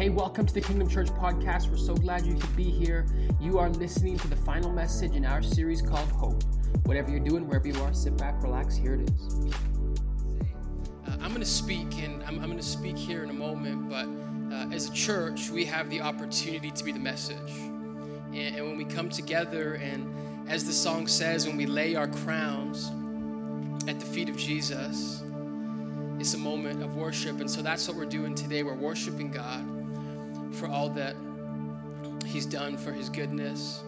Hey, welcome to the Kingdom Church podcast. We're so glad you could be here. You are listening to the final message in our series called Hope. Whatever you're doing, wherever you are, sit back, relax. Here it is. Uh, I'm going to speak, and I'm, I'm going to speak here in a moment, but uh, as a church, we have the opportunity to be the message. And, and when we come together, and as the song says, when we lay our crowns at the feet of Jesus, it's a moment of worship. And so that's what we're doing today. We're worshiping God for all that He's done, for His goodness,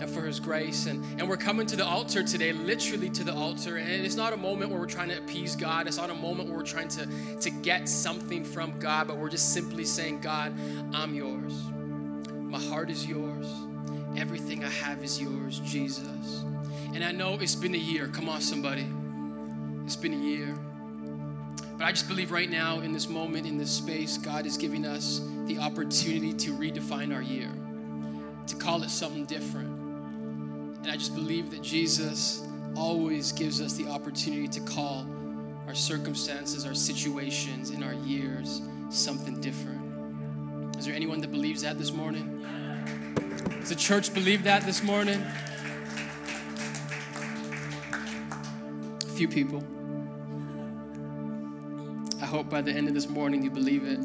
and for His grace. And, and we're coming to the altar today, literally to the altar. And it's not a moment where we're trying to appease God, it's not a moment where we're trying to, to get something from God, but we're just simply saying, God, I'm yours. My heart is yours. Everything I have is yours, Jesus. And I know it's been a year. Come on, somebody. It's been a year. But I just believe right now, in this moment, in this space, God is giving us the opportunity to redefine our year, to call it something different. And I just believe that Jesus always gives us the opportunity to call our circumstances, our situations, in our years something different. Is there anyone that believes that this morning? Does the church believe that this morning? A few people hope by the end of this morning you believe it.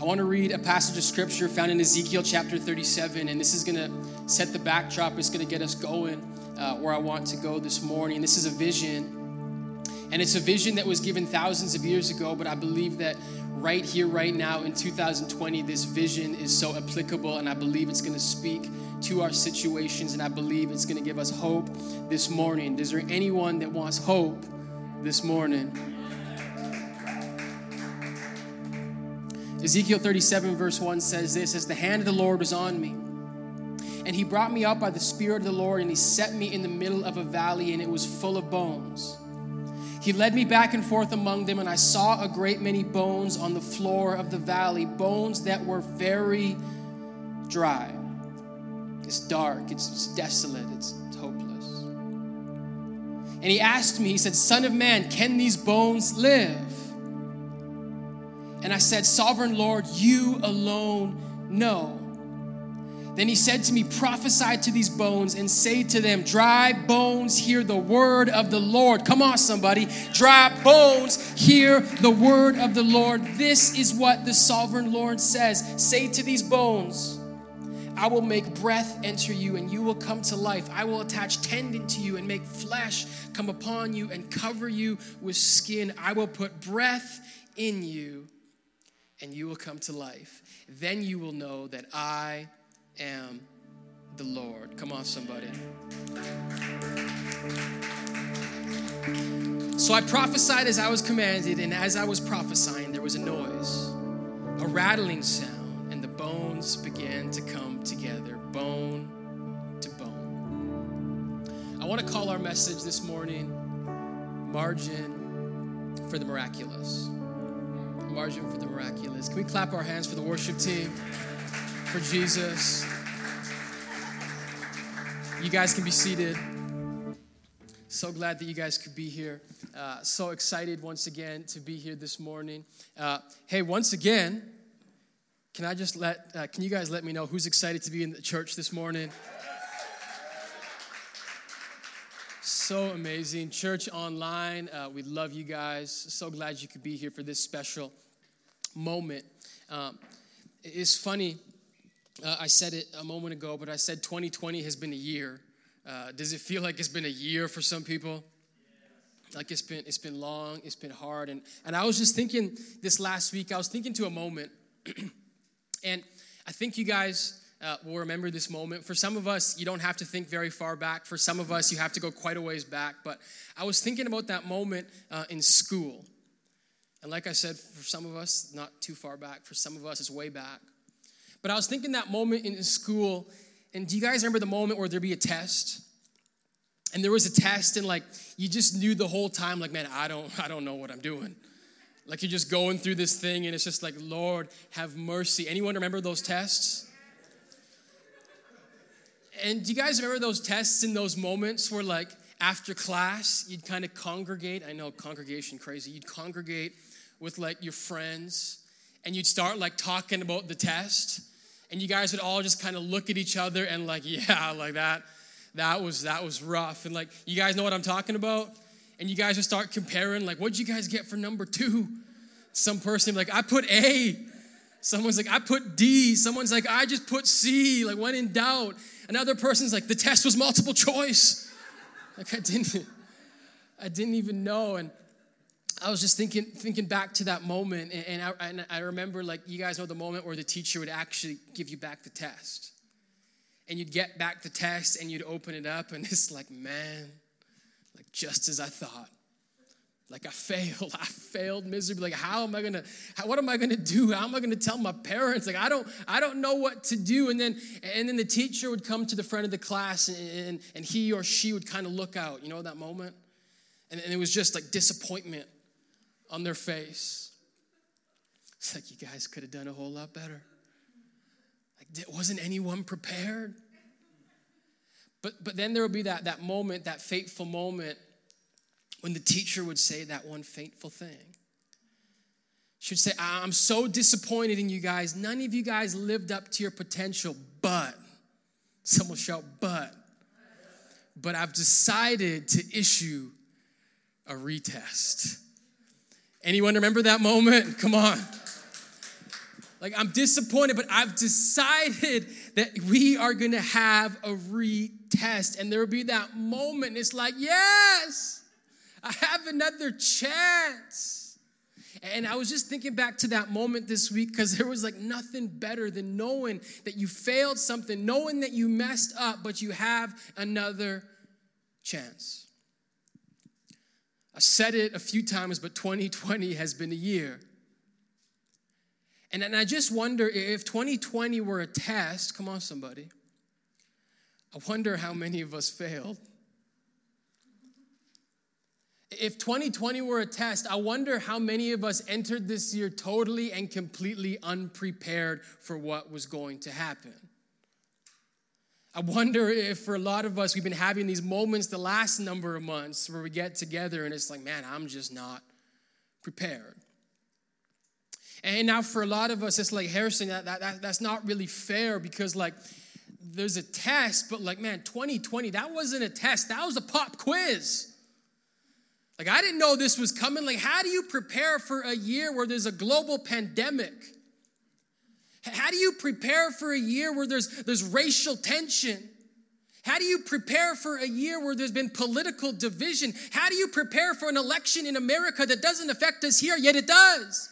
I want to read a passage of scripture found in Ezekiel chapter 37, and this is going to set the backdrop. It's going to get us going uh, where I want to go this morning. This is a vision, and it's a vision that was given thousands of years ago, but I believe that right here, right now in 2020, this vision is so applicable, and I believe it's going to speak to our situations, and I believe it's going to give us hope this morning. Is there anyone that wants hope this morning? Ezekiel 37, verse 1 says this As the hand of the Lord was on me, and he brought me up by the Spirit of the Lord, and he set me in the middle of a valley, and it was full of bones. He led me back and forth among them, and I saw a great many bones on the floor of the valley, bones that were very dry. It's dark, it's, it's desolate, it's, it's hopeless. And he asked me, He said, Son of man, can these bones live? And I said, Sovereign Lord, you alone know. Then he said to me, Prophesy to these bones and say to them, Dry bones, hear the word of the Lord. Come on, somebody. Dry bones, hear the word of the Lord. This is what the sovereign Lord says Say to these bones, I will make breath enter you and you will come to life. I will attach tendon to you and make flesh come upon you and cover you with skin. I will put breath in you and you will come to life. Then you will know that I am the Lord. Come on, somebody. So I prophesied as I was commanded, and as I was prophesying, there was a noise, a rattling sound, and the bones began to come together, bone to bone. I want to call our message this morning Margin for the Miraculous margin for the miraculous. Can we clap our hands for the worship team, for Jesus? You guys can be seated. So glad that you guys could be here. Uh, so excited once again to be here this morning. Uh, hey, once again, can I just let, uh, can you guys let me know who's excited to be in the church this morning? So amazing. Church online, uh, we love you guys. So glad you could be here for this special moment. Um, it's funny, uh, I said it a moment ago, but I said 2020 has been a year. Uh, does it feel like it's been a year for some people? Like it's been it's been long, it's been hard, and and I was just thinking this last week. I was thinking to a moment, and I think you guys uh, will remember this moment. For some of us, you don't have to think very far back. For some of us, you have to go quite a ways back. But I was thinking about that moment uh, in school. And like I said, for some of us, not too far back. For some of us, it's way back. But I was thinking that moment in school, and do you guys remember the moment where there'd be a test? And there was a test, and like you just knew the whole time, like, man, I don't, I don't know what I'm doing. Like you're just going through this thing, and it's just like, Lord, have mercy. Anyone remember those tests? And do you guys remember those tests in those moments where, like, after class, you'd kind of congregate? I know congregation crazy. You'd congregate with like your friends and you'd start like talking about the test, and you guys would all just kind of look at each other and like, yeah, like that, that was that was rough. And like, you guys know what I'm talking about? And you guys would start comparing, like, what'd you guys get for number two? Some person like, I put A. Someone's like, I put D. Someone's like, I just put C. Like, when in doubt. Another person's like, the test was multiple choice. Like, I didn't, I didn't even know. And I was just thinking, thinking back to that moment, and I, and I remember, like, you guys know the moment where the teacher would actually give you back the test. And you'd get back the test and you'd open it up, and it's like, man, like just as I thought. Like I failed, I failed miserably. Like how am I gonna? How, what am I gonna do? How am I gonna tell my parents? Like I don't, I don't know what to do. And then, and then the teacher would come to the front of the class, and and, and he or she would kind of look out. You know that moment, and, and it was just like disappointment on their face. It's like you guys could have done a whole lot better. Like wasn't anyone prepared? But but then there would be that that moment, that fateful moment when the teacher would say that one fateful thing. She would say, I'm so disappointed in you guys. None of you guys lived up to your potential, but, someone shout, but, but I've decided to issue a retest. Anyone remember that moment? Come on. Like, I'm disappointed, but I've decided that we are gonna have a retest. And there will be that moment, it's like, yes, I have another chance. And I was just thinking back to that moment this week because there was like nothing better than knowing that you failed something, knowing that you messed up, but you have another chance. I said it a few times, but 2020 has been a year. And, and I just wonder if 2020 were a test, come on, somebody, I wonder how many of us failed. If 2020 were a test, I wonder how many of us entered this year totally and completely unprepared for what was going to happen. I wonder if for a lot of us, we've been having these moments the last number of months where we get together and it's like, man, I'm just not prepared. And now for a lot of us, it's like, Harrison, that, that, that's not really fair because, like, there's a test, but like, man, 2020, that wasn't a test, that was a pop quiz. Like, I didn't know this was coming. Like, how do you prepare for a year where there's a global pandemic? How do you prepare for a year where there's, there's racial tension? How do you prepare for a year where there's been political division? How do you prepare for an election in America that doesn't affect us here, yet it does?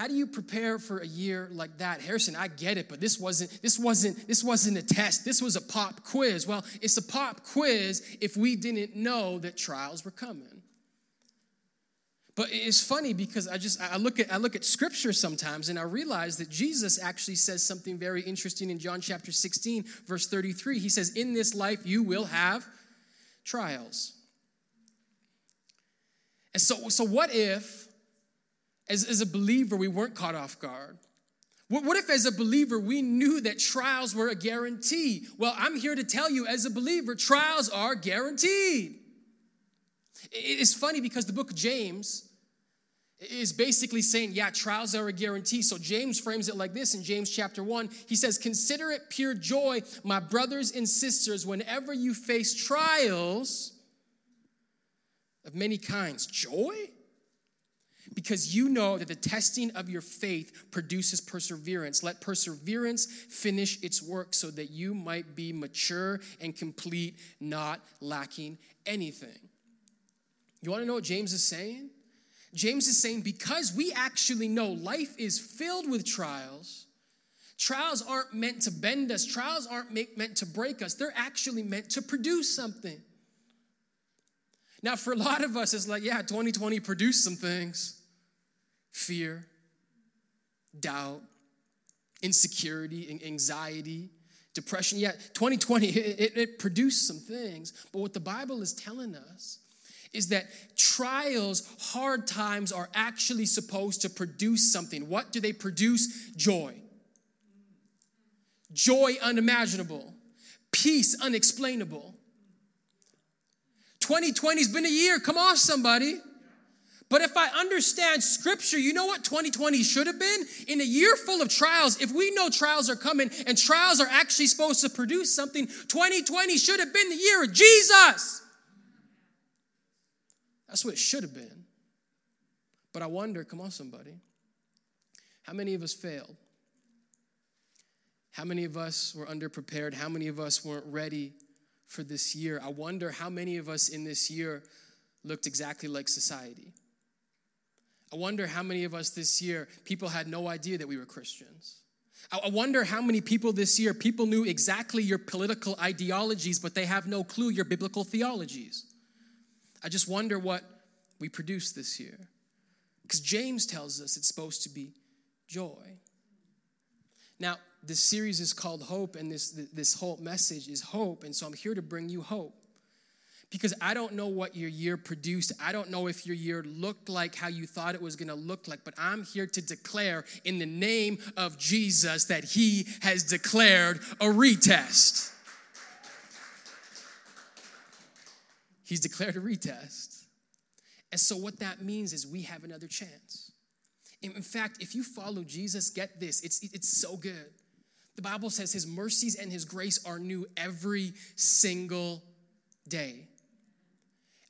How do you prepare for a year like that? Harrison, I get it, but this wasn't this wasn't this wasn't a test. This was a pop quiz. Well, it's a pop quiz if we didn't know that trials were coming. But it's funny because I just I look at I look at scripture sometimes and I realize that Jesus actually says something very interesting in John chapter 16 verse 33. He says, "In this life you will have trials." And so so what if as, as a believer, we weren't caught off guard? What, what if, as a believer, we knew that trials were a guarantee? Well, I'm here to tell you, as a believer, trials are guaranteed. It's funny because the book of James is basically saying, yeah, trials are a guarantee. So James frames it like this in James chapter 1. He says, Consider it pure joy, my brothers and sisters, whenever you face trials of many kinds. Joy? Because you know that the testing of your faith produces perseverance. Let perseverance finish its work so that you might be mature and complete, not lacking anything. You want to know what James is saying? James is saying because we actually know life is filled with trials, trials aren't meant to bend us, trials aren't make, meant to break us, they're actually meant to produce something. Now, for a lot of us, it's like, yeah, 2020 produced some things fear, doubt, insecurity, anxiety, depression. Yeah, 2020, it, it, produced some things. But what the Bible is telling us is that trials, hard times are actually supposed to produce something. What do they produce? Joy. Joy unimaginable, peace unexplainable. 2020's been a year. Come on, somebody. But if I understand scripture, you know what 2020 should have been? In a year full of trials, if we know trials are coming and trials are actually supposed to produce something, 2020 should have been the year of Jesus. That's what it should have been. But I wonder, come on, somebody, how many of us failed? How many of us were underprepared? How many of us weren't ready for this year? I wonder how many of us in this year looked exactly like society. I wonder how many of us this year, people had no idea that we were Christians. I wonder how many people this year, people knew exactly your political ideologies, but they have no clue your biblical theologies. I just wonder what we produce this year. Because James tells us it's supposed to be joy. Now, this series is called Hope, and this, this whole message is hope. And so I'm here to bring you hope because I don't know what your year produced. I don't know if your year looked like how you thought it was going to look like, but I'm here to declare in the name of Jesus that He has declared a retest. He's declared a retest. And so, what that means is we have another chance. In fact, if you follow Jesus, get this, it's, it's so good. The Bible says His mercies and His grace are new every single day.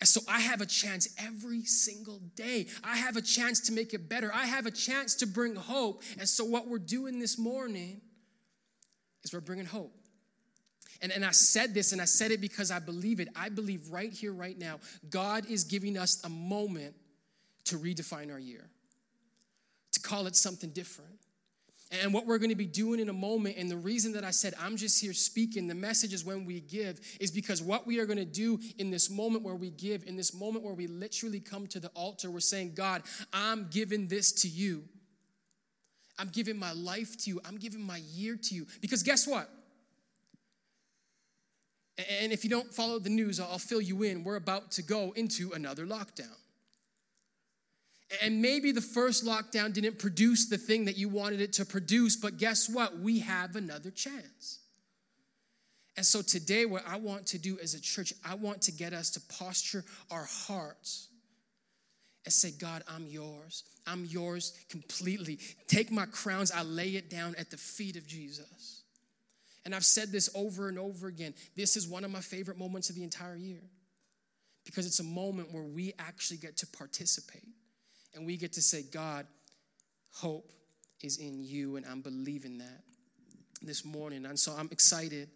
And so I have a chance every single day. I have a chance to make it better. I have a chance to bring hope. And so what we're doing this morning is we're bringing hope. And, and I said this, and I said it because I believe it. I believe right here, right now, God is giving us a moment to redefine our year, to call it something different. And what we're going to be doing in a moment, and the reason that I said I'm just here speaking, the message is when we give, is because what we are going to do in this moment where we give, in this moment where we literally come to the altar, we're saying, God, I'm giving this to you. I'm giving my life to you. I'm giving my year to you. Because guess what? And if you don't follow the news, I'll fill you in. We're about to go into another lockdown. And maybe the first lockdown didn't produce the thing that you wanted it to produce, but guess what? We have another chance. And so today, what I want to do as a church, I want to get us to posture our hearts and say, God, I'm yours. I'm yours completely. Take my crowns, I lay it down at the feet of Jesus. And I've said this over and over again. This is one of my favorite moments of the entire year because it's a moment where we actually get to participate. And we get to say, God, hope is in you, and I'm believing that this morning. And so I'm excited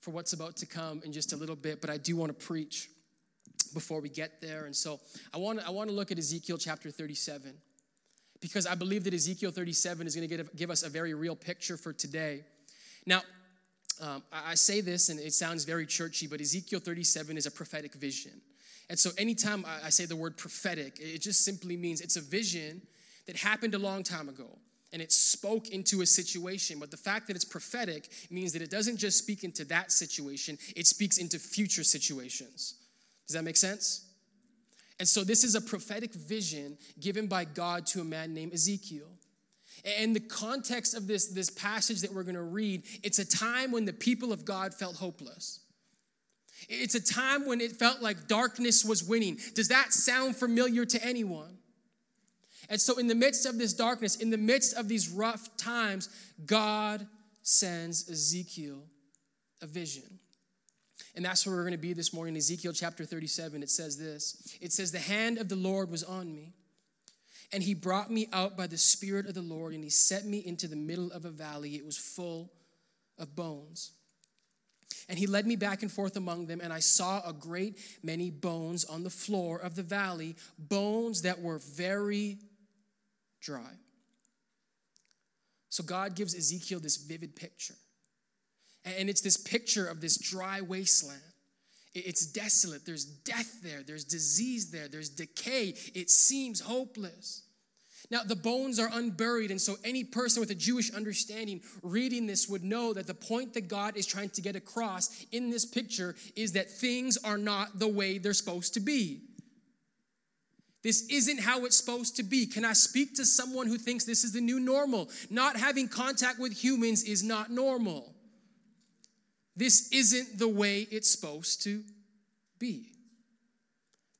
for what's about to come in just a little bit, but I do want to preach before we get there. And so I want to, I want to look at Ezekiel chapter 37 because I believe that Ezekiel 37 is going to give us a very real picture for today. Now, um, I say this and it sounds very churchy, but Ezekiel 37 is a prophetic vision. And so, anytime I say the word prophetic, it just simply means it's a vision that happened a long time ago and it spoke into a situation. But the fact that it's prophetic means that it doesn't just speak into that situation, it speaks into future situations. Does that make sense? And so, this is a prophetic vision given by God to a man named Ezekiel. And the context of this, this passage that we're going to read, it's a time when the people of God felt hopeless. It's a time when it felt like darkness was winning. Does that sound familiar to anyone? And so, in the midst of this darkness, in the midst of these rough times, God sends Ezekiel a vision. And that's where we're going to be this morning. Ezekiel chapter 37, it says this It says, The hand of the Lord was on me, and he brought me out by the Spirit of the Lord, and he set me into the middle of a valley. It was full of bones. And he led me back and forth among them, and I saw a great many bones on the floor of the valley, bones that were very dry. So God gives Ezekiel this vivid picture. And it's this picture of this dry wasteland. It's desolate. There's death there. There's disease there. There's decay. It seems hopeless. Now, the bones are unburied, and so any person with a Jewish understanding reading this would know that the point that God is trying to get across in this picture is that things are not the way they're supposed to be. This isn't how it's supposed to be. Can I speak to someone who thinks this is the new normal? Not having contact with humans is not normal. This isn't the way it's supposed to be.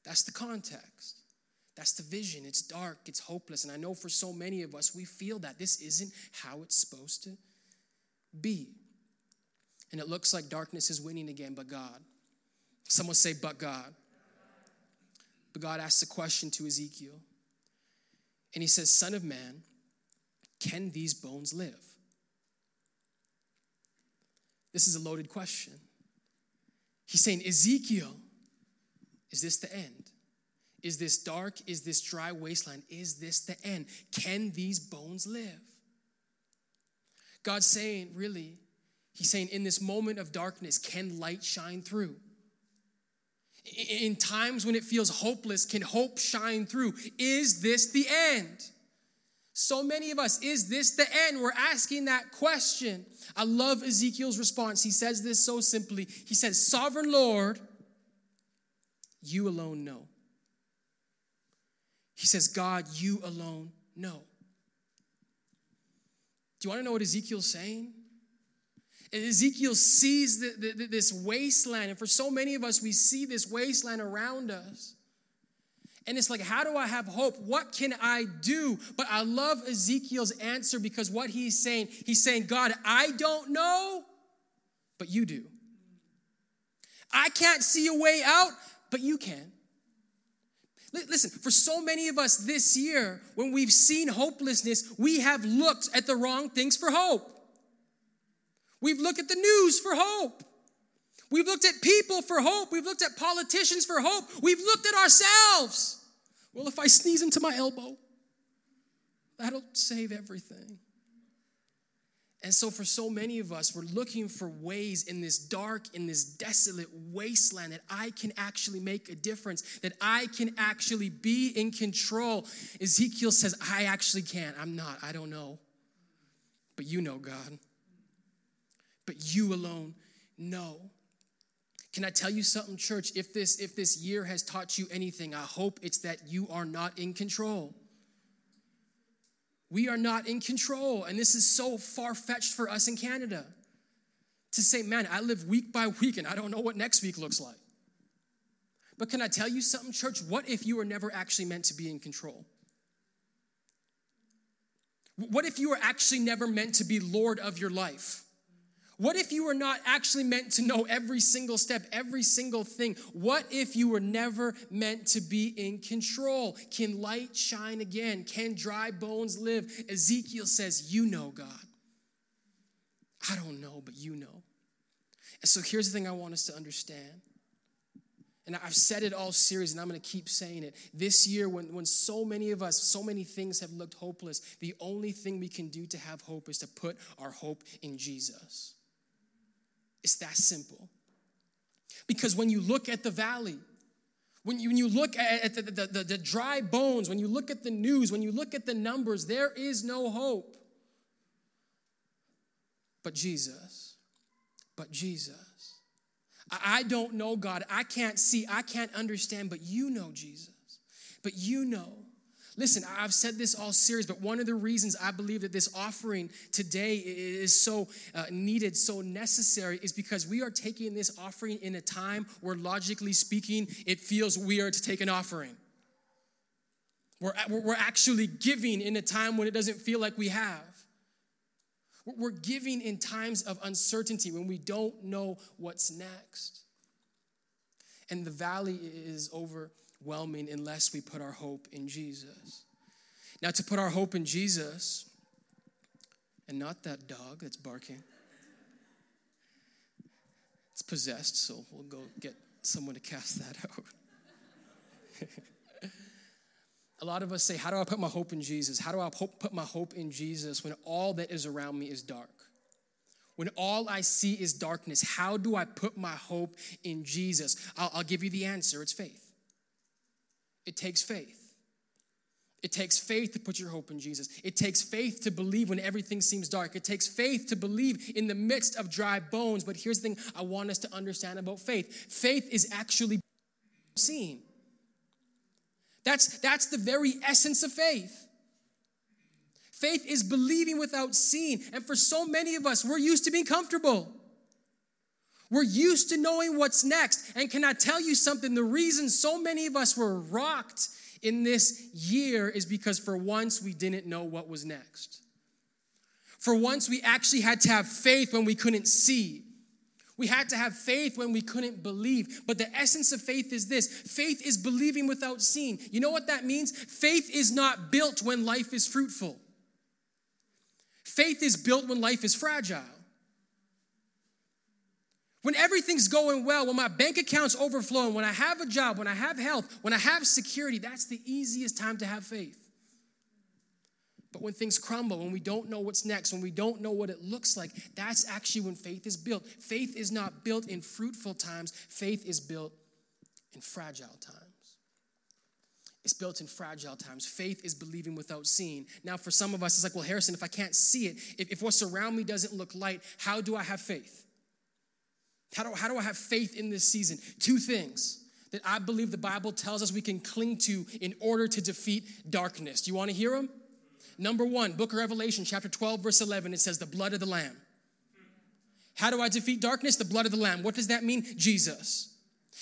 That's the context. That's the vision. It's dark, it's hopeless. And I know for so many of us, we feel that this isn't how it's supposed to be. And it looks like darkness is winning again, but God. Someone say, but God. But God asks a question to Ezekiel. And he says, Son of man, can these bones live? This is a loaded question. He's saying, Ezekiel, is this the end? Is this dark? Is this dry wasteland? Is this the end? Can these bones live? God's saying, really, He's saying, in this moment of darkness, can light shine through? In times when it feels hopeless, can hope shine through? Is this the end? So many of us, is this the end? We're asking that question. I love Ezekiel's response. He says this so simply. He says, Sovereign Lord, you alone know. He says, God, you alone know. Do you want to know what Ezekiel's saying? Ezekiel sees the, the, this wasteland, and for so many of us, we see this wasteland around us. And it's like, how do I have hope? What can I do? But I love Ezekiel's answer because what he's saying, he's saying, God, I don't know, but you do. I can't see a way out, but you can. Listen, for so many of us this year, when we've seen hopelessness, we have looked at the wrong things for hope. We've looked at the news for hope. We've looked at people for hope. We've looked at politicians for hope. We've looked at ourselves. Well, if I sneeze into my elbow, that'll save everything. And so, for so many of us, we're looking for ways in this dark, in this desolate wasteland that I can actually make a difference, that I can actually be in control. Ezekiel says, I actually can't. I'm not. I don't know. But you know, God but you alone know. Can I tell you something, church? If this, if this year has taught you anything, I hope it's that you are not in control. We are not in control. And this is so far fetched for us in Canada to say, man, I live week by week and I don't know what next week looks like. But can I tell you something, church? What if you were never actually meant to be in control? What if you were actually never meant to be Lord of your life? What if you were not actually meant to know every single step, every single thing? What if you were never meant to be in control? Can light shine again? Can dry bones live? Ezekiel says, You know, God. I don't know, but you know. And so here's the thing I want us to understand. And I've said it all series, and I'm going to keep saying it. This year, when, when so many of us, so many things have looked hopeless, the only thing we can do to have hope is to put our hope in Jesus. It's that simple. Because when you look at the valley, when you, when you look at the, the, the, the dry bones, when you look at the news, when you look at the numbers, there is no hope. But Jesus, but Jesus. I don't know God. I can't see, I can't understand, but you know Jesus. But you know. Listen, I've said this all series, but one of the reasons I believe that this offering today is so uh, needed, so necessary, is because we are taking this offering in a time where, logically speaking, it feels weird to take an offering. We're, we're actually giving in a time when it doesn't feel like we have. We're giving in times of uncertainty when we don't know what's next. And the valley is over overwhelming unless we put our hope in Jesus. Now, to put our hope in Jesus, and not that dog that's barking, it's possessed, so we'll go get someone to cast that out. A lot of us say, How do I put my hope in Jesus? How do I put my hope in Jesus when all that is around me is dark? When all I see is darkness, how do I put my hope in Jesus? I'll, I'll give you the answer it's faith. It takes faith. It takes faith to put your hope in Jesus. It takes faith to believe when everything seems dark. It takes faith to believe in the midst of dry bones. But here's the thing I want us to understand about faith faith is actually seeing. That's, that's the very essence of faith. Faith is believing without seeing. And for so many of us, we're used to being comfortable. We're used to knowing what's next. And can I tell you something? The reason so many of us were rocked in this year is because for once we didn't know what was next. For once we actually had to have faith when we couldn't see. We had to have faith when we couldn't believe. But the essence of faith is this faith is believing without seeing. You know what that means? Faith is not built when life is fruitful, faith is built when life is fragile. When everything's going well, when my bank account's overflowing, when I have a job, when I have health, when I have security, that's the easiest time to have faith. But when things crumble, when we don't know what's next, when we don't know what it looks like, that's actually when faith is built. Faith is not built in fruitful times, faith is built in fragile times. It's built in fragile times. Faith is believing without seeing. Now, for some of us, it's like, well, Harrison, if I can't see it, if, if what's around me doesn't look light, how do I have faith? How do, how do I have faith in this season? Two things that I believe the Bible tells us we can cling to in order to defeat darkness. Do you want to hear them? Number one, book of Revelation, chapter 12, verse 11, it says, the blood of the Lamb. How do I defeat darkness? The blood of the Lamb. What does that mean? Jesus.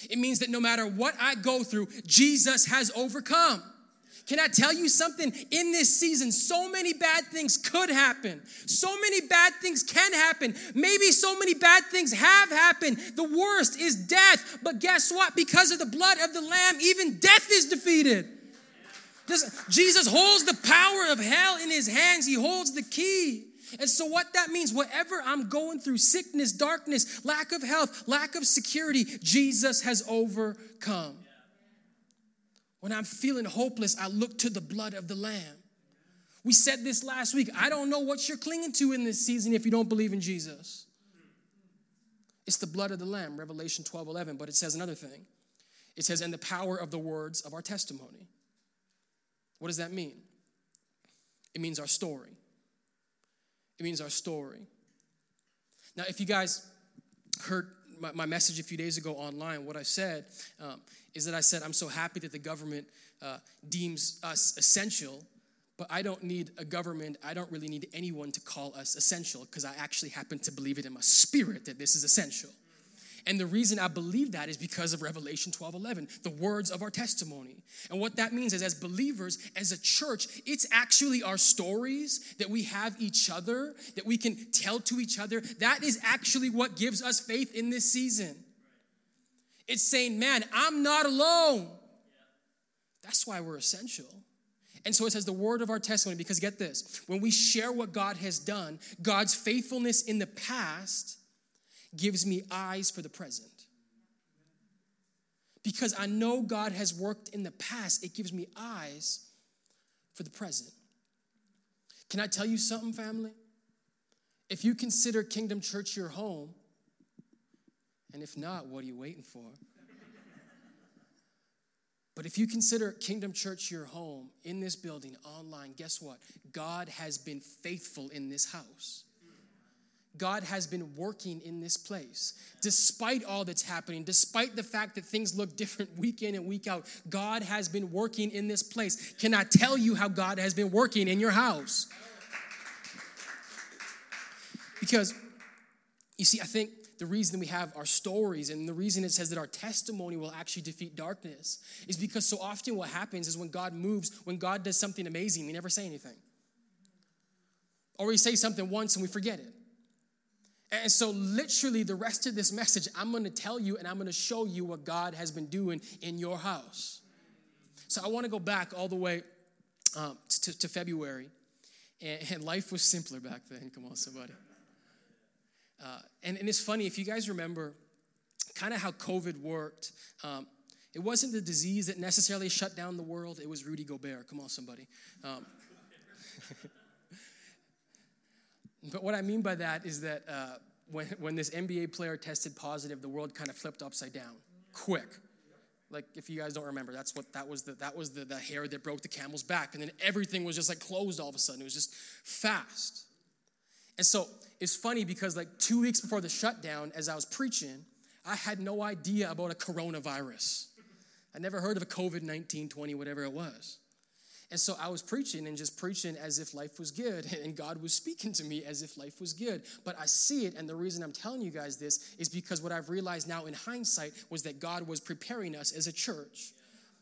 It means that no matter what I go through, Jesus has overcome. Can I tell you something? In this season, so many bad things could happen. So many bad things can happen. Maybe so many bad things have happened. The worst is death. But guess what? Because of the blood of the Lamb, even death is defeated. Jesus holds the power of hell in his hands, he holds the key. And so, what that means, whatever I'm going through sickness, darkness, lack of health, lack of security Jesus has overcome. When I'm feeling hopeless, I look to the blood of the Lamb. We said this last week. I don't know what you're clinging to in this season if you don't believe in Jesus. It's the blood of the Lamb, Revelation 12 11. But it says another thing it says, and the power of the words of our testimony. What does that mean? It means our story. It means our story. Now, if you guys heard my, my message a few days ago online, what I said um, is that I said, I'm so happy that the government uh, deems us essential, but I don't need a government, I don't really need anyone to call us essential because I actually happen to believe it in my spirit that this is essential. And the reason I believe that is because of Revelation 12 11, the words of our testimony. And what that means is, as believers, as a church, it's actually our stories that we have each other, that we can tell to each other. That is actually what gives us faith in this season. It's saying, man, I'm not alone. That's why we're essential. And so it says the word of our testimony, because get this when we share what God has done, God's faithfulness in the past gives me eyes for the present. Because I know God has worked in the past, it gives me eyes for the present. Can I tell you something, family? If you consider Kingdom Church your home, and if not, what are you waiting for? But if you consider Kingdom Church your home in this building, online, guess what? God has been faithful in this house. God has been working in this place. Despite all that's happening, despite the fact that things look different week in and week out, God has been working in this place. Can I tell you how God has been working in your house? Because, you see, I think the reason we have our stories and the reason it says that our testimony will actually defeat darkness is because so often what happens is when God moves, when God does something amazing, we never say anything. Or we say something once and we forget it. And so, literally, the rest of this message, I'm gonna tell you and I'm gonna show you what God has been doing in your house. So, I wanna go back all the way um, to, to, February. And, and, life was simpler back then. Come on, somebody. Uh, and, and, it's funny, if you guys remember kind of how COVID worked, um, it wasn't the disease that necessarily shut down the world, it was Rudy Gobert. Come on, somebody. Um, But what I mean by that is that uh, when, when this NBA player tested positive, the world kind of flipped upside down quick. Like if you guys don't remember, that's what that was the that was the, the hair that broke the camel's back, and then everything was just like closed all of a sudden. It was just fast. And so it's funny because like two weeks before the shutdown, as I was preaching, I had no idea about a coronavirus. I never heard of a COVID 19, 20, whatever it was. And so I was preaching and just preaching as if life was good, and God was speaking to me as if life was good. But I see it, and the reason I'm telling you guys this is because what I've realized now in hindsight was that God was preparing us as a church.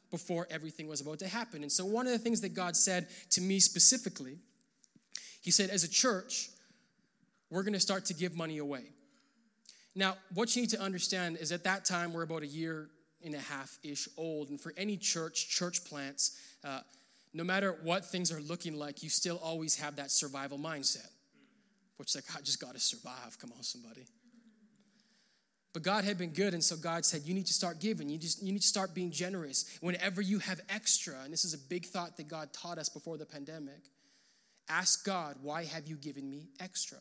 before everything was about to happen. And so, one of the things that God said to me specifically, He said, as a church, we're going to start to give money away. Now, what you need to understand is at that time, we're about a year and a half ish old. And for any church, church plants, uh, no matter what things are looking like, you still always have that survival mindset, which is like, I just got to survive. Come on, somebody. But God had been good, and so God said, You need to start giving. You, just, you need to start being generous. Whenever you have extra, and this is a big thought that God taught us before the pandemic, ask God, Why have you given me extra?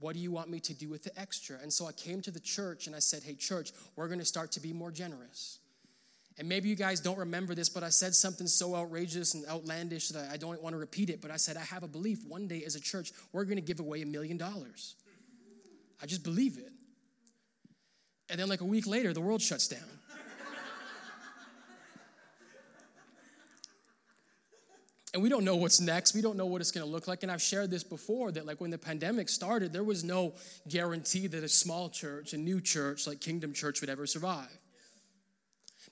What do you want me to do with the extra? And so I came to the church and I said, Hey, church, we're going to start to be more generous. And maybe you guys don't remember this, but I said something so outrageous and outlandish that I don't want to repeat it. But I said, I have a belief one day as a church, we're going to give away a million dollars. I just believe it. And then, like a week later, the world shuts down. And we don't know what's next. We don't know what it's going to look like. And I've shared this before that, like, when the pandemic started, there was no guarantee that a small church, a new church like Kingdom Church, would ever survive.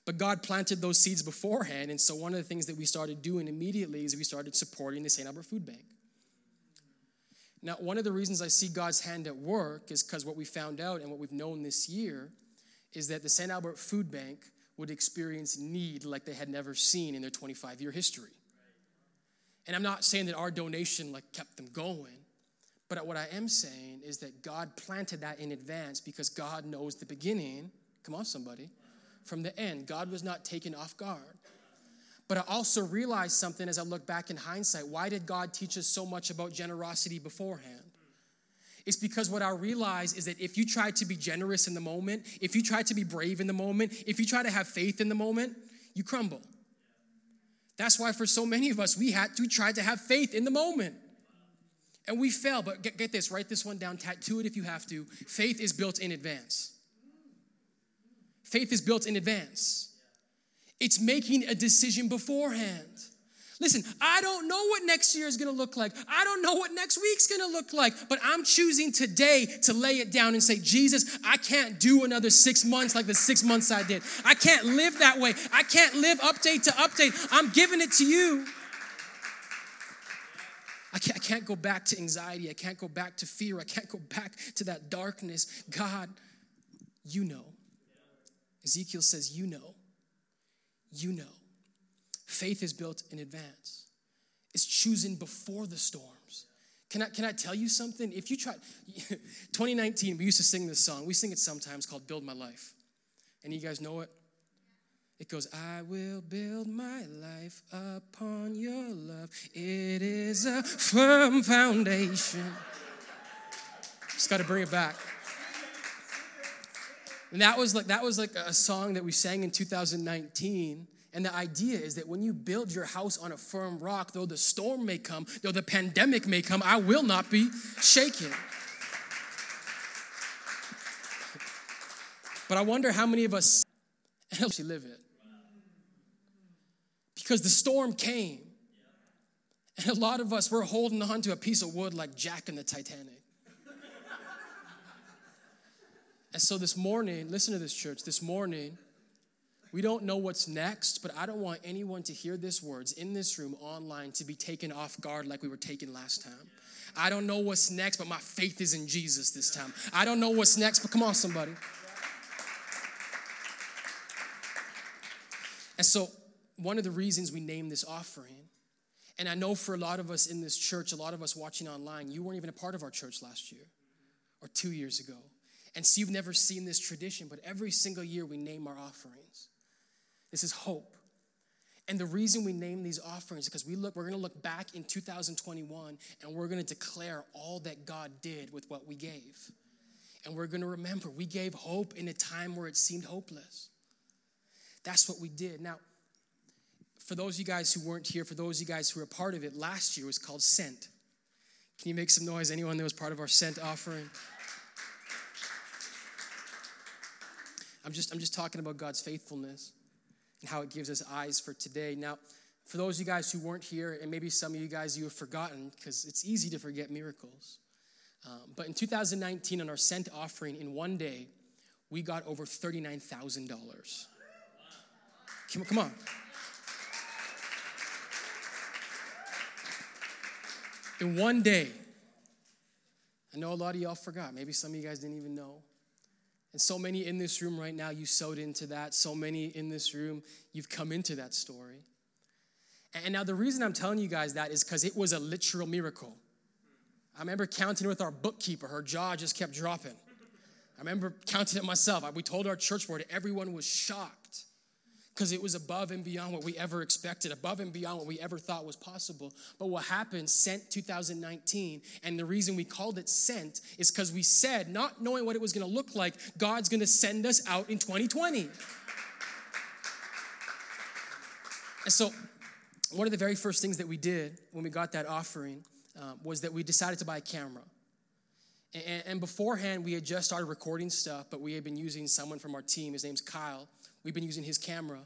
But God planted those seeds beforehand. And so, one of the things that we started doing immediately is we started supporting the St. Albert Food Bank. Now, one of the reasons I see God's hand at work is because what we found out and what we've known this year is that the St. Albert Food Bank would experience need like they had never seen in their 25 year history. And I'm not saying that our donation like kept them going, but what I am saying is that God planted that in advance because God knows the beginning. Come on, somebody. From the end, God was not taken off guard. But I also realized something as I look back in hindsight. Why did God teach us so much about generosity beforehand? It's because what I realize is that if you try to be generous in the moment, if you try to be brave in the moment, if you try to have faith in the moment, you crumble. That's why for so many of us, we had to try to have faith in the moment. And we fell, but get, get this, write this one down, tattoo it if you have to. Faith is built in advance. Faith is built in advance. It's making a decision beforehand. Listen, I don't know what next year is gonna look like. I don't know what next week's gonna look like, but I'm choosing today to lay it down and say, Jesus, I can't do another six months like the six months I did. I can't live that way. I can't live update to update. I'm giving it to you. I can't, I can't go back to anxiety. I can't go back to fear. I can't go back to that darkness. God, you know. Ezekiel says, You know you know. Faith is built in advance, it's choosing before the storms. Can I, can I tell you something? If you try, 2019, we used to sing this song. We sing it sometimes called Build My Life. And you guys know it? It goes, I will build my life upon your love. It is a firm foundation. Just got to bring it back. And that was like that was like a song that we sang in 2019. And the idea is that when you build your house on a firm rock, though the storm may come, though the pandemic may come, I will not be shaken. But I wonder how many of us actually live it. Because the storm came. And a lot of us, we're holding on to a piece of wood like Jack in the Titanic. And so this morning, listen to this, church. This morning, we don't know what's next, but I don't want anyone to hear these words in this room, online, to be taken off guard like we were taken last time. I don't know what's next, but my faith is in Jesus this time. I don't know what's next, but come on, somebody. And so, one of the reasons we named this offering, and I know for a lot of us in this church, a lot of us watching online, you weren't even a part of our church last year or two years ago. And so you've never seen this tradition, but every single year we name our offerings. This is hope. And the reason we name these offerings is because we look, we're gonna look back in 2021 and we're gonna declare all that God did with what we gave. And we're gonna remember we gave hope in a time where it seemed hopeless. That's what we did. Now, for those of you guys who weren't here, for those of you guys who were a part of it, last year was called Sent. Can you make some noise? Anyone that was part of our Sent offering? I'm just, I'm just talking about God's faithfulness and how it gives us eyes for today. Now, for those of you guys who weren't here, and maybe some of you guys you have forgotten, because it's easy to forget miracles. Um, but in 2019, on our sent offering, in one day, we got over $39,000. Come, come on. In one day, I know a lot of y'all forgot. Maybe some of you guys didn't even know. And so many in this room right now, you sowed into that. So many in this room, you've come into that story. And now the reason I'm telling you guys that is because it was a literal miracle. I remember counting with our bookkeeper, her jaw just kept dropping. I remember counting it myself. We told our church board, everyone was shocked because it was above and beyond what we ever expected, above and beyond what we ever thought was possible. But what happened, Sent 2019, and the reason we called it Sent is because we said, not knowing what it was going to look like, God's going to send us out in 2020. And so, one of the very first things that we did when we got that offering uh, was that we decided to buy a camera. And, and beforehand, we had just started recording stuff, but we had been using someone from our team. His name's Kyle We've been using his camera.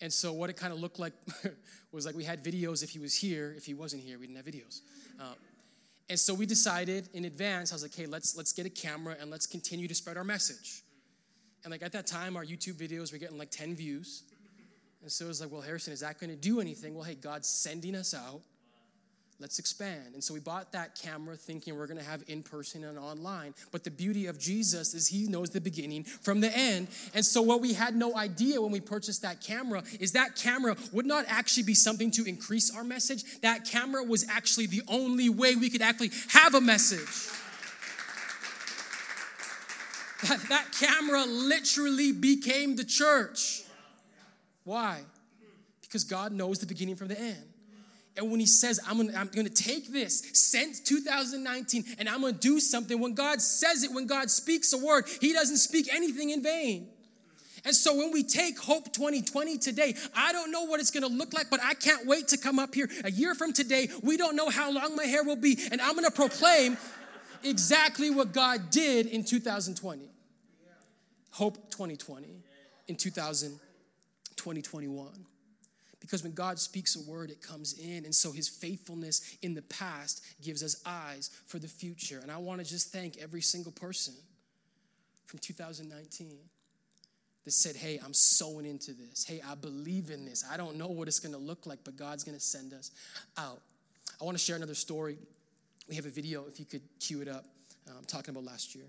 And so what it kind of looked like was like we had videos if he was here. If he wasn't here, we didn't have videos. Uh, and so we decided in advance, I was like, hey, let's, let's get a camera and let's continue to spread our message. And like at that time, our YouTube videos were getting like 10 views. And so it was like, well, Harrison, is that going to do anything? Well, hey, God's sending us out. Let's expand. And so we bought that camera thinking we're going to have in person and online. But the beauty of Jesus is he knows the beginning from the end. And so what we had no idea when we purchased that camera is that camera would not actually be something to increase our message. That camera was actually the only way we could actually have a message. That, that camera literally became the church. Why? Because God knows the beginning from the end. And when he says, I'm gonna, I'm gonna take this, sent 2019, and I'm gonna do something, when God says it, when God speaks a word, he doesn't speak anything in vain. And so when we take Hope 2020 today, I don't know what it's gonna look like, but I can't wait to come up here a year from today. We don't know how long my hair will be, and I'm gonna proclaim exactly what God did in 2020. Hope 2020 in 2000, 2021. Because when God speaks a word, it comes in. And so his faithfulness in the past gives us eyes for the future. And I want to just thank every single person from 2019 that said, Hey, I'm sowing into this. Hey, I believe in this. I don't know what it's going to look like, but God's going to send us out. I want to share another story. We have a video, if you could cue it up, um, talking about last year.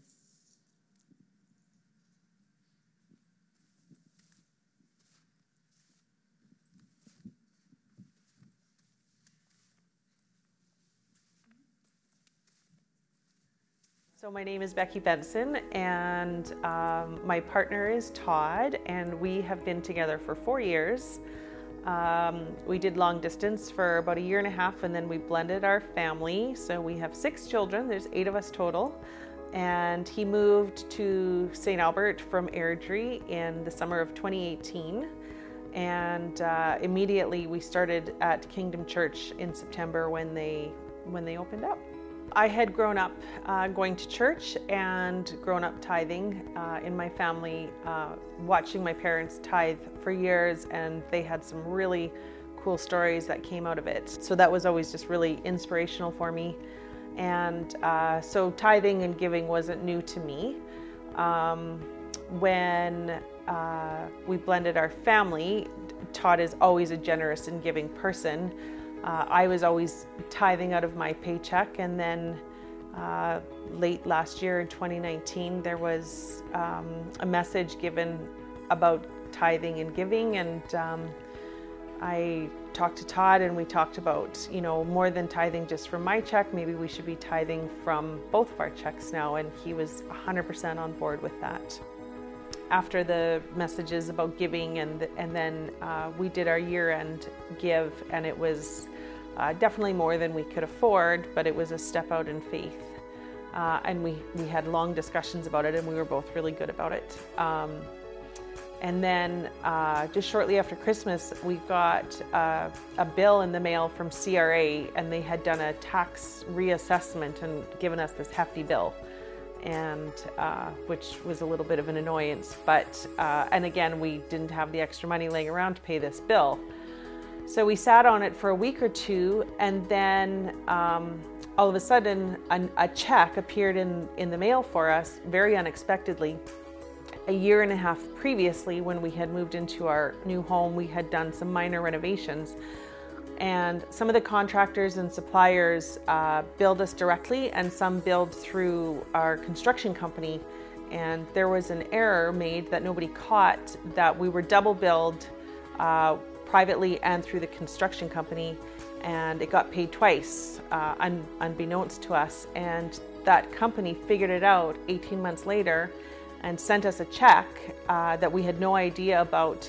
So, my name is Becky Benson, and um, my partner is Todd, and we have been together for four years. Um, we did long distance for about a year and a half, and then we blended our family. So, we have six children, there's eight of us total. And he moved to St. Albert from Airdrie in the summer of 2018. And uh, immediately we started at Kingdom Church in September when they when they opened up. I had grown up uh, going to church and grown up tithing uh, in my family, uh, watching my parents tithe for years, and they had some really cool stories that came out of it. So that was always just really inspirational for me. And uh, so tithing and giving wasn't new to me. Um, when uh, we blended our family, Todd is always a generous and giving person. Uh, I was always tithing out of my paycheck, and then uh, late last year in 2019, there was um, a message given about tithing and giving, and um, I talked to Todd and we talked about, you know, more than tithing just from my check, maybe we should be tithing from both of our checks now, and he was 100% on board with that after the messages about giving and and then uh, we did our year end give and it was uh, definitely more than we could afford, but it was a step out in faith. Uh, and we, we had long discussions about it, and we were both really good about it. Um, and then uh, just shortly after Christmas, we got uh, a bill in the mail from CRA, and they had done a tax reassessment and given us this hefty bill, and uh, which was a little bit of an annoyance. But uh, and again, we didn't have the extra money laying around to pay this bill. So we sat on it for a week or two, and then um, all of a sudden, a, a check appeared in, in the mail for us very unexpectedly a year and a half previously, when we had moved into our new home, we had done some minor renovations. And some of the contractors and suppliers uh, billed us directly, and some billed through our construction company. And there was an error made that nobody caught that we were double billed uh, privately and through the construction company, and it got paid twice, uh, un- unbeknownst to us. And that company figured it out 18 months later and sent us a check uh, that we had no idea about,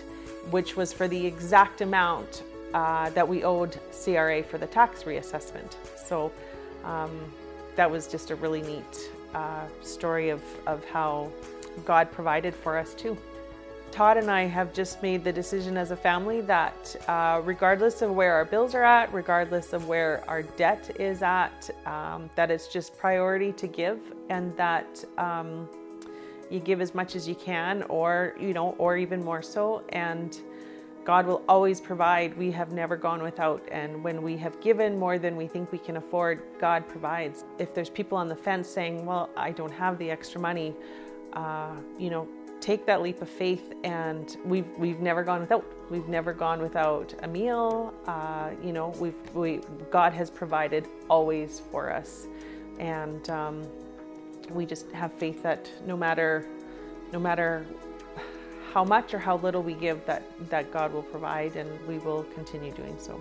which was for the exact amount uh, that we owed CRA for the tax reassessment. So um, that was just a really neat uh, story of, of how God provided for us too. Todd and I have just made the decision as a family that uh, regardless of where our bills are at, regardless of where our debt is at, um, that it's just priority to give and that um, you give as much as you can or, you know, or even more so. And God will always provide. We have never gone without. And when we have given more than we think we can afford, God provides. If there's people on the fence saying, well, I don't have the extra money, uh, you know, take that leap of faith and we've we've never gone without we've never gone without a meal uh, you know we've we god has provided always for us and um, we just have faith that no matter no matter how much or how little we give that that god will provide and we will continue doing so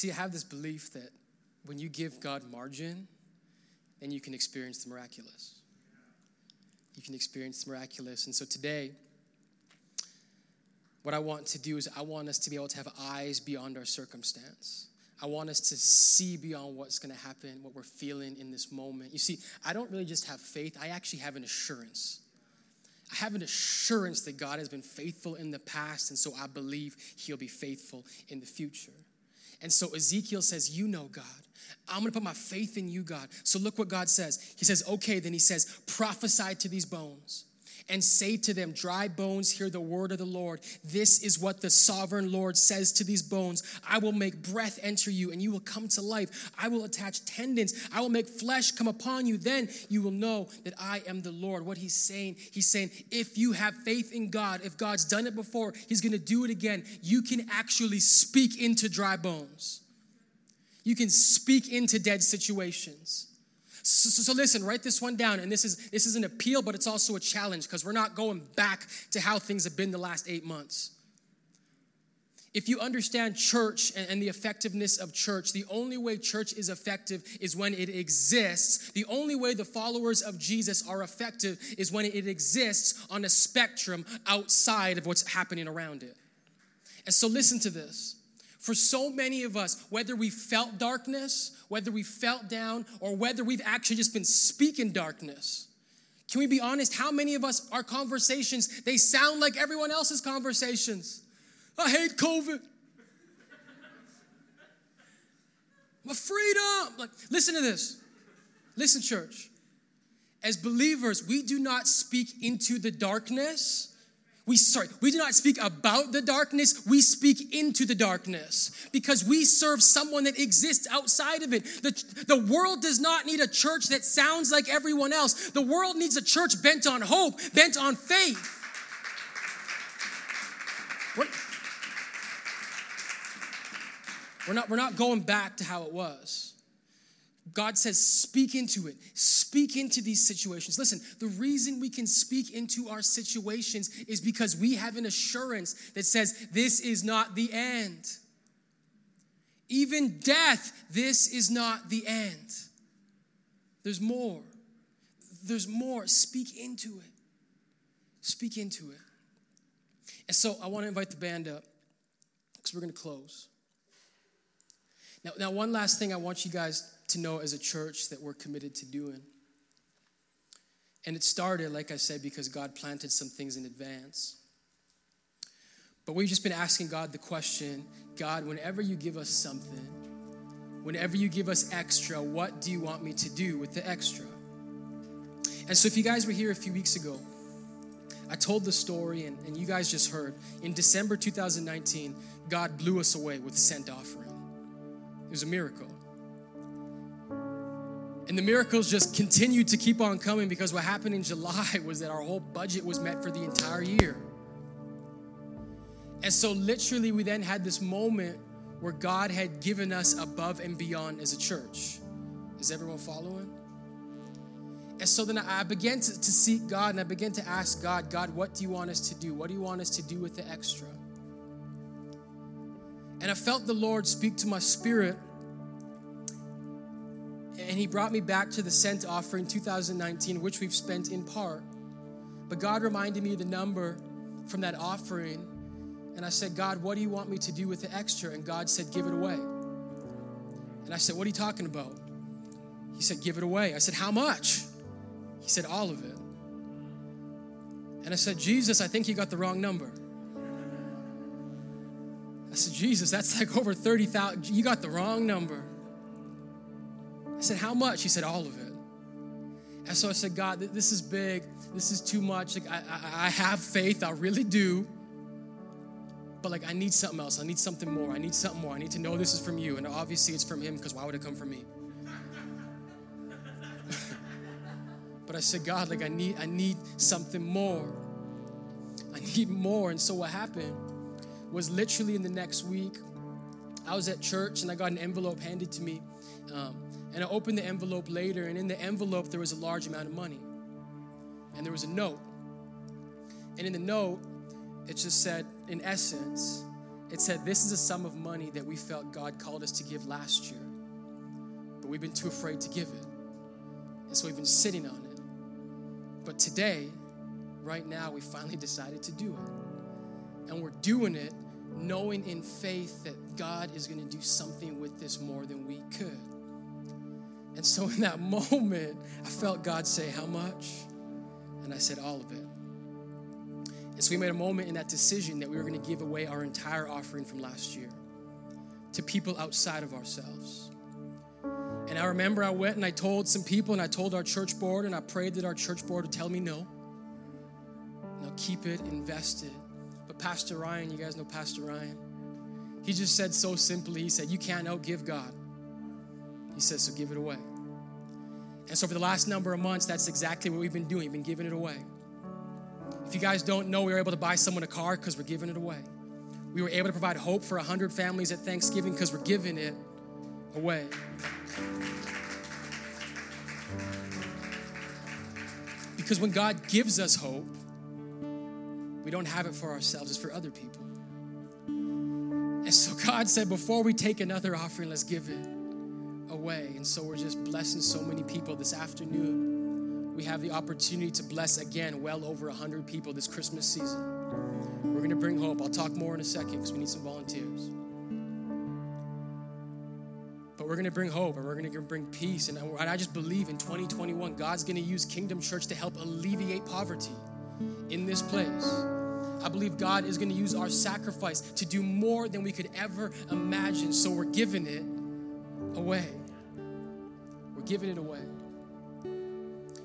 See, I have this belief that when you give God margin, then you can experience the miraculous. You can experience the miraculous. And so today, what I want to do is I want us to be able to have eyes beyond our circumstance. I want us to see beyond what's going to happen, what we're feeling in this moment. You see, I don't really just have faith, I actually have an assurance. I have an assurance that God has been faithful in the past, and so I believe He'll be faithful in the future. And so Ezekiel says, You know, God. I'm gonna put my faith in you, God. So look what God says. He says, Okay, then He says, prophesy to these bones and say to them, Dry bones, hear the word of the Lord. This is what the sovereign Lord says to these bones I will make breath enter you, and you will come to life. I will attach tendons. I will make flesh come upon you. Then you will know that I am the Lord. What he's saying, he's saying, if you have faith in God, if God's done it before, he's gonna do it again. You can actually speak into dry bones. You can speak into dead situations. So, so, so, listen, write this one down. And this is this is an appeal, but it's also a challenge because we're not going back to how things have been the last eight months. If you understand church and, and the effectiveness of church, the only way church is effective is when it exists. The only way the followers of Jesus are effective is when it exists on a spectrum outside of what's happening around it. And so listen to this. For so many of us, whether we felt darkness, whether we felt down, or whether we've actually just been speaking darkness, can we be honest? How many of us, our conversations, they sound like everyone else's conversations? I hate COVID. My freedom. Like, listen to this. Listen, church. As believers, we do not speak into the darkness we sorry, we do not speak about the darkness, we speak into the darkness because we serve someone that exists outside of it. The, the world does not need a church that sounds like everyone else. The world needs a church bent on hope, bent on faith. We're, we're not, we're not going back to how it was. God says, speak into it. Speak into these situations. Listen, the reason we can speak into our situations is because we have an assurance that says, this is not the end. Even death, this is not the end. There's more. There's more. Speak into it. Speak into it. And so I want to invite the band up because we're going to close. Now, now, one last thing I want you guys to know as a church that we're committed to doing. And it started, like I said, because God planted some things in advance. But we've just been asking God the question God, whenever you give us something, whenever you give us extra, what do you want me to do with the extra? And so, if you guys were here a few weeks ago, I told the story, and, and you guys just heard. In December 2019, God blew us away with a sent offering. It was a miracle. And the miracles just continued to keep on coming because what happened in July was that our whole budget was met for the entire year. And so, literally, we then had this moment where God had given us above and beyond as a church. Is everyone following? And so then I began to, to seek God and I began to ask God, God, what do you want us to do? What do you want us to do with the extra? And I felt the Lord speak to my spirit. And He brought me back to the Sent offering 2019, which we've spent in part. But God reminded me the number from that offering. And I said, God, what do you want me to do with the extra? And God said, give it away. And I said, What are you talking about? He said, Give it away. I said, How much? He said, All of it. And I said, Jesus, I think you got the wrong number. I said, Jesus, that's like over 30,000. You got the wrong number. I said, How much? He said, All of it. And so I said, God, this is big. This is too much. Like, I, I, I have faith, I really do. But like, I need something else. I need something more. I need something more. I need to know this is from you. And obviously, it's from Him because why would it come from me? but I said, God, like, I need, I need something more. I need more. And so what happened was literally in the next week, I was at church and I got an envelope handed to me. Um, and I opened the envelope later, and in the envelope, there was a large amount of money. And there was a note. And in the note, it just said, in essence, it said, This is a sum of money that we felt God called us to give last year, but we've been too afraid to give it. And so we've been sitting on it. But today, right now, we finally decided to do it. And we're doing it knowing in faith that God is going to do something with this more than we could. And so in that moment, I felt God say, How much? And I said, All of it. And so we made a moment in that decision that we were going to give away our entire offering from last year to people outside of ourselves. And I remember I went and I told some people and I told our church board and I prayed that our church board would tell me no. I'll keep it invested. But Pastor Ryan, you guys know Pastor Ryan, he just said so simply, he said, You can't outgive God. He says, So give it away. And so for the last number of months, that's exactly what we've been doing. We've been giving it away. If you guys don't know, we were able to buy someone a car because we're giving it away. We were able to provide hope for 100 families at Thanksgiving because we're giving it away. Because when God gives us hope, we don't have it for ourselves, it's for other people. And so God said, before we take another offering, let's give it away. And so we're just blessing so many people this afternoon. We have the opportunity to bless again well over 100 people this Christmas season. We're going to bring hope. I'll talk more in a second because we need some volunteers. But we're going to bring hope and we're going to bring peace. And I just believe in 2021, God's going to use Kingdom Church to help alleviate poverty in this place. I believe God is going to use our sacrifice to do more than we could ever imagine. So we're giving it away. We're giving it away.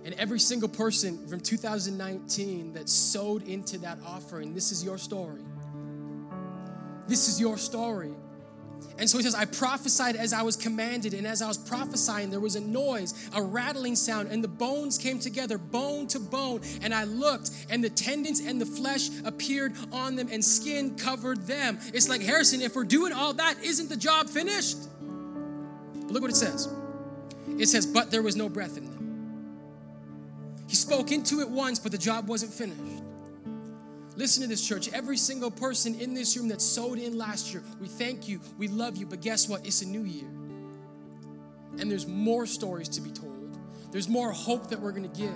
And every single person from 2019 that sowed into that offering, this is your story. This is your story. And so he says, I prophesied as I was commanded, and as I was prophesying, there was a noise, a rattling sound, and the bones came together, bone to bone. And I looked, and the tendons and the flesh appeared on them, and skin covered them. It's like, Harrison, if we're doing all that, isn't the job finished? But look what it says it says, But there was no breath in them. He spoke into it once, but the job wasn't finished. Listen to this, church. Every single person in this room that sowed in last year, we thank you, we love you, but guess what? It's a new year. And there's more stories to be told, there's more hope that we're gonna give.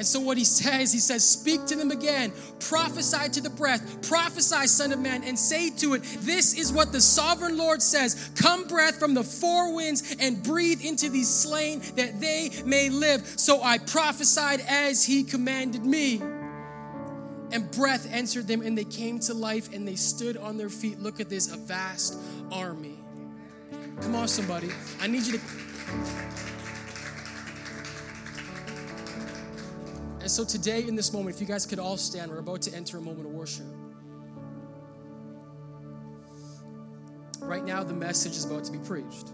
And so, what he says, he says, Speak to them again, prophesy to the breath, prophesy, Son of Man, and say to it, This is what the sovereign Lord says Come, breath from the four winds, and breathe into these slain that they may live. So I prophesied as he commanded me. And breath entered them, and they came to life, and they stood on their feet. Look at this a vast army. Come on, somebody. I need you to. And so today, in this moment, if you guys could all stand, we're about to enter a moment of worship. Right now, the message is about to be preached.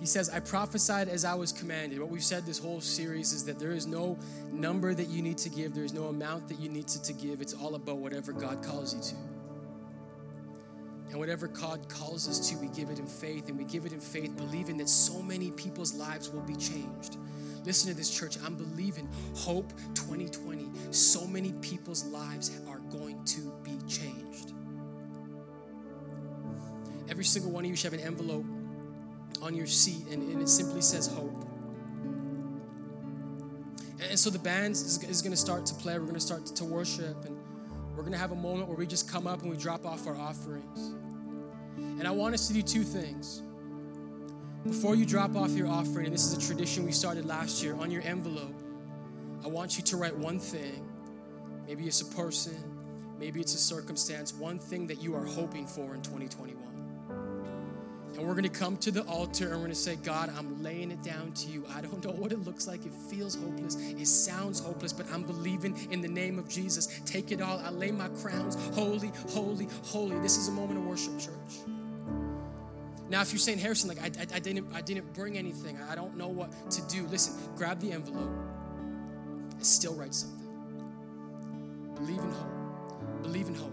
he says, I prophesied as I was commanded. What we've said this whole series is that there is no number that you need to give, there is no amount that you need to, to give. It's all about whatever God calls you to. And whatever God calls us to, we give it in faith, and we give it in faith, believing that so many people's lives will be changed. Listen to this, church. I'm believing Hope 2020. So many people's lives are going to be changed. Every single one of you should have an envelope on your seat, and, and it simply says hope. And, so the band is, is going to start to play. We're going to start to worship, and we're going to have a moment where we just come up and we drop off our offerings. And I want us to do two things. Before you drop off your offering, and this is a tradition we started last year, on your envelope, I want you to write one thing. Maybe it's a person, maybe it's a circumstance, one thing that you are hoping for in 2021. And we're going to come to the altar and we're going to say, God, I'm laying it down to you. I don't know what it looks like. It feels hopeless. It sounds hopeless, but I'm believing in the name of Jesus. Take it all. I lay my crowns. Holy, holy, holy. This is a moment of worship, church. Now, if you're saying, Harrison, like, I, I, I didn't, I didn't bring anything. I don't know what to do. Listen, grab the envelope and still write something. Believe in hope. Believe in hope.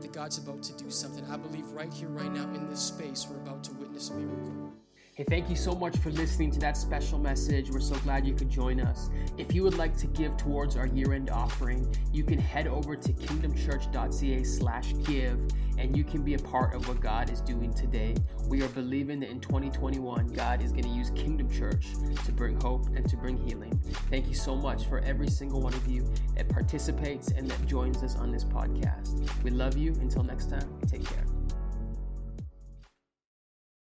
That God's about to do something. I believe right here, right now, in this space, we're about to witness a miracle. Hey, thank you so much for listening to that special message. We're so glad you could join us. If you would like to give towards our year-end offering, you can head over to kingdomchurch.ca/give and you can be a part of what God is doing today. We are believing that in 2021, God is going to use Kingdom Church to bring hope and to bring healing. Thank you so much for every single one of you that participates and that joins us on this podcast. We love you. Until next time, take care.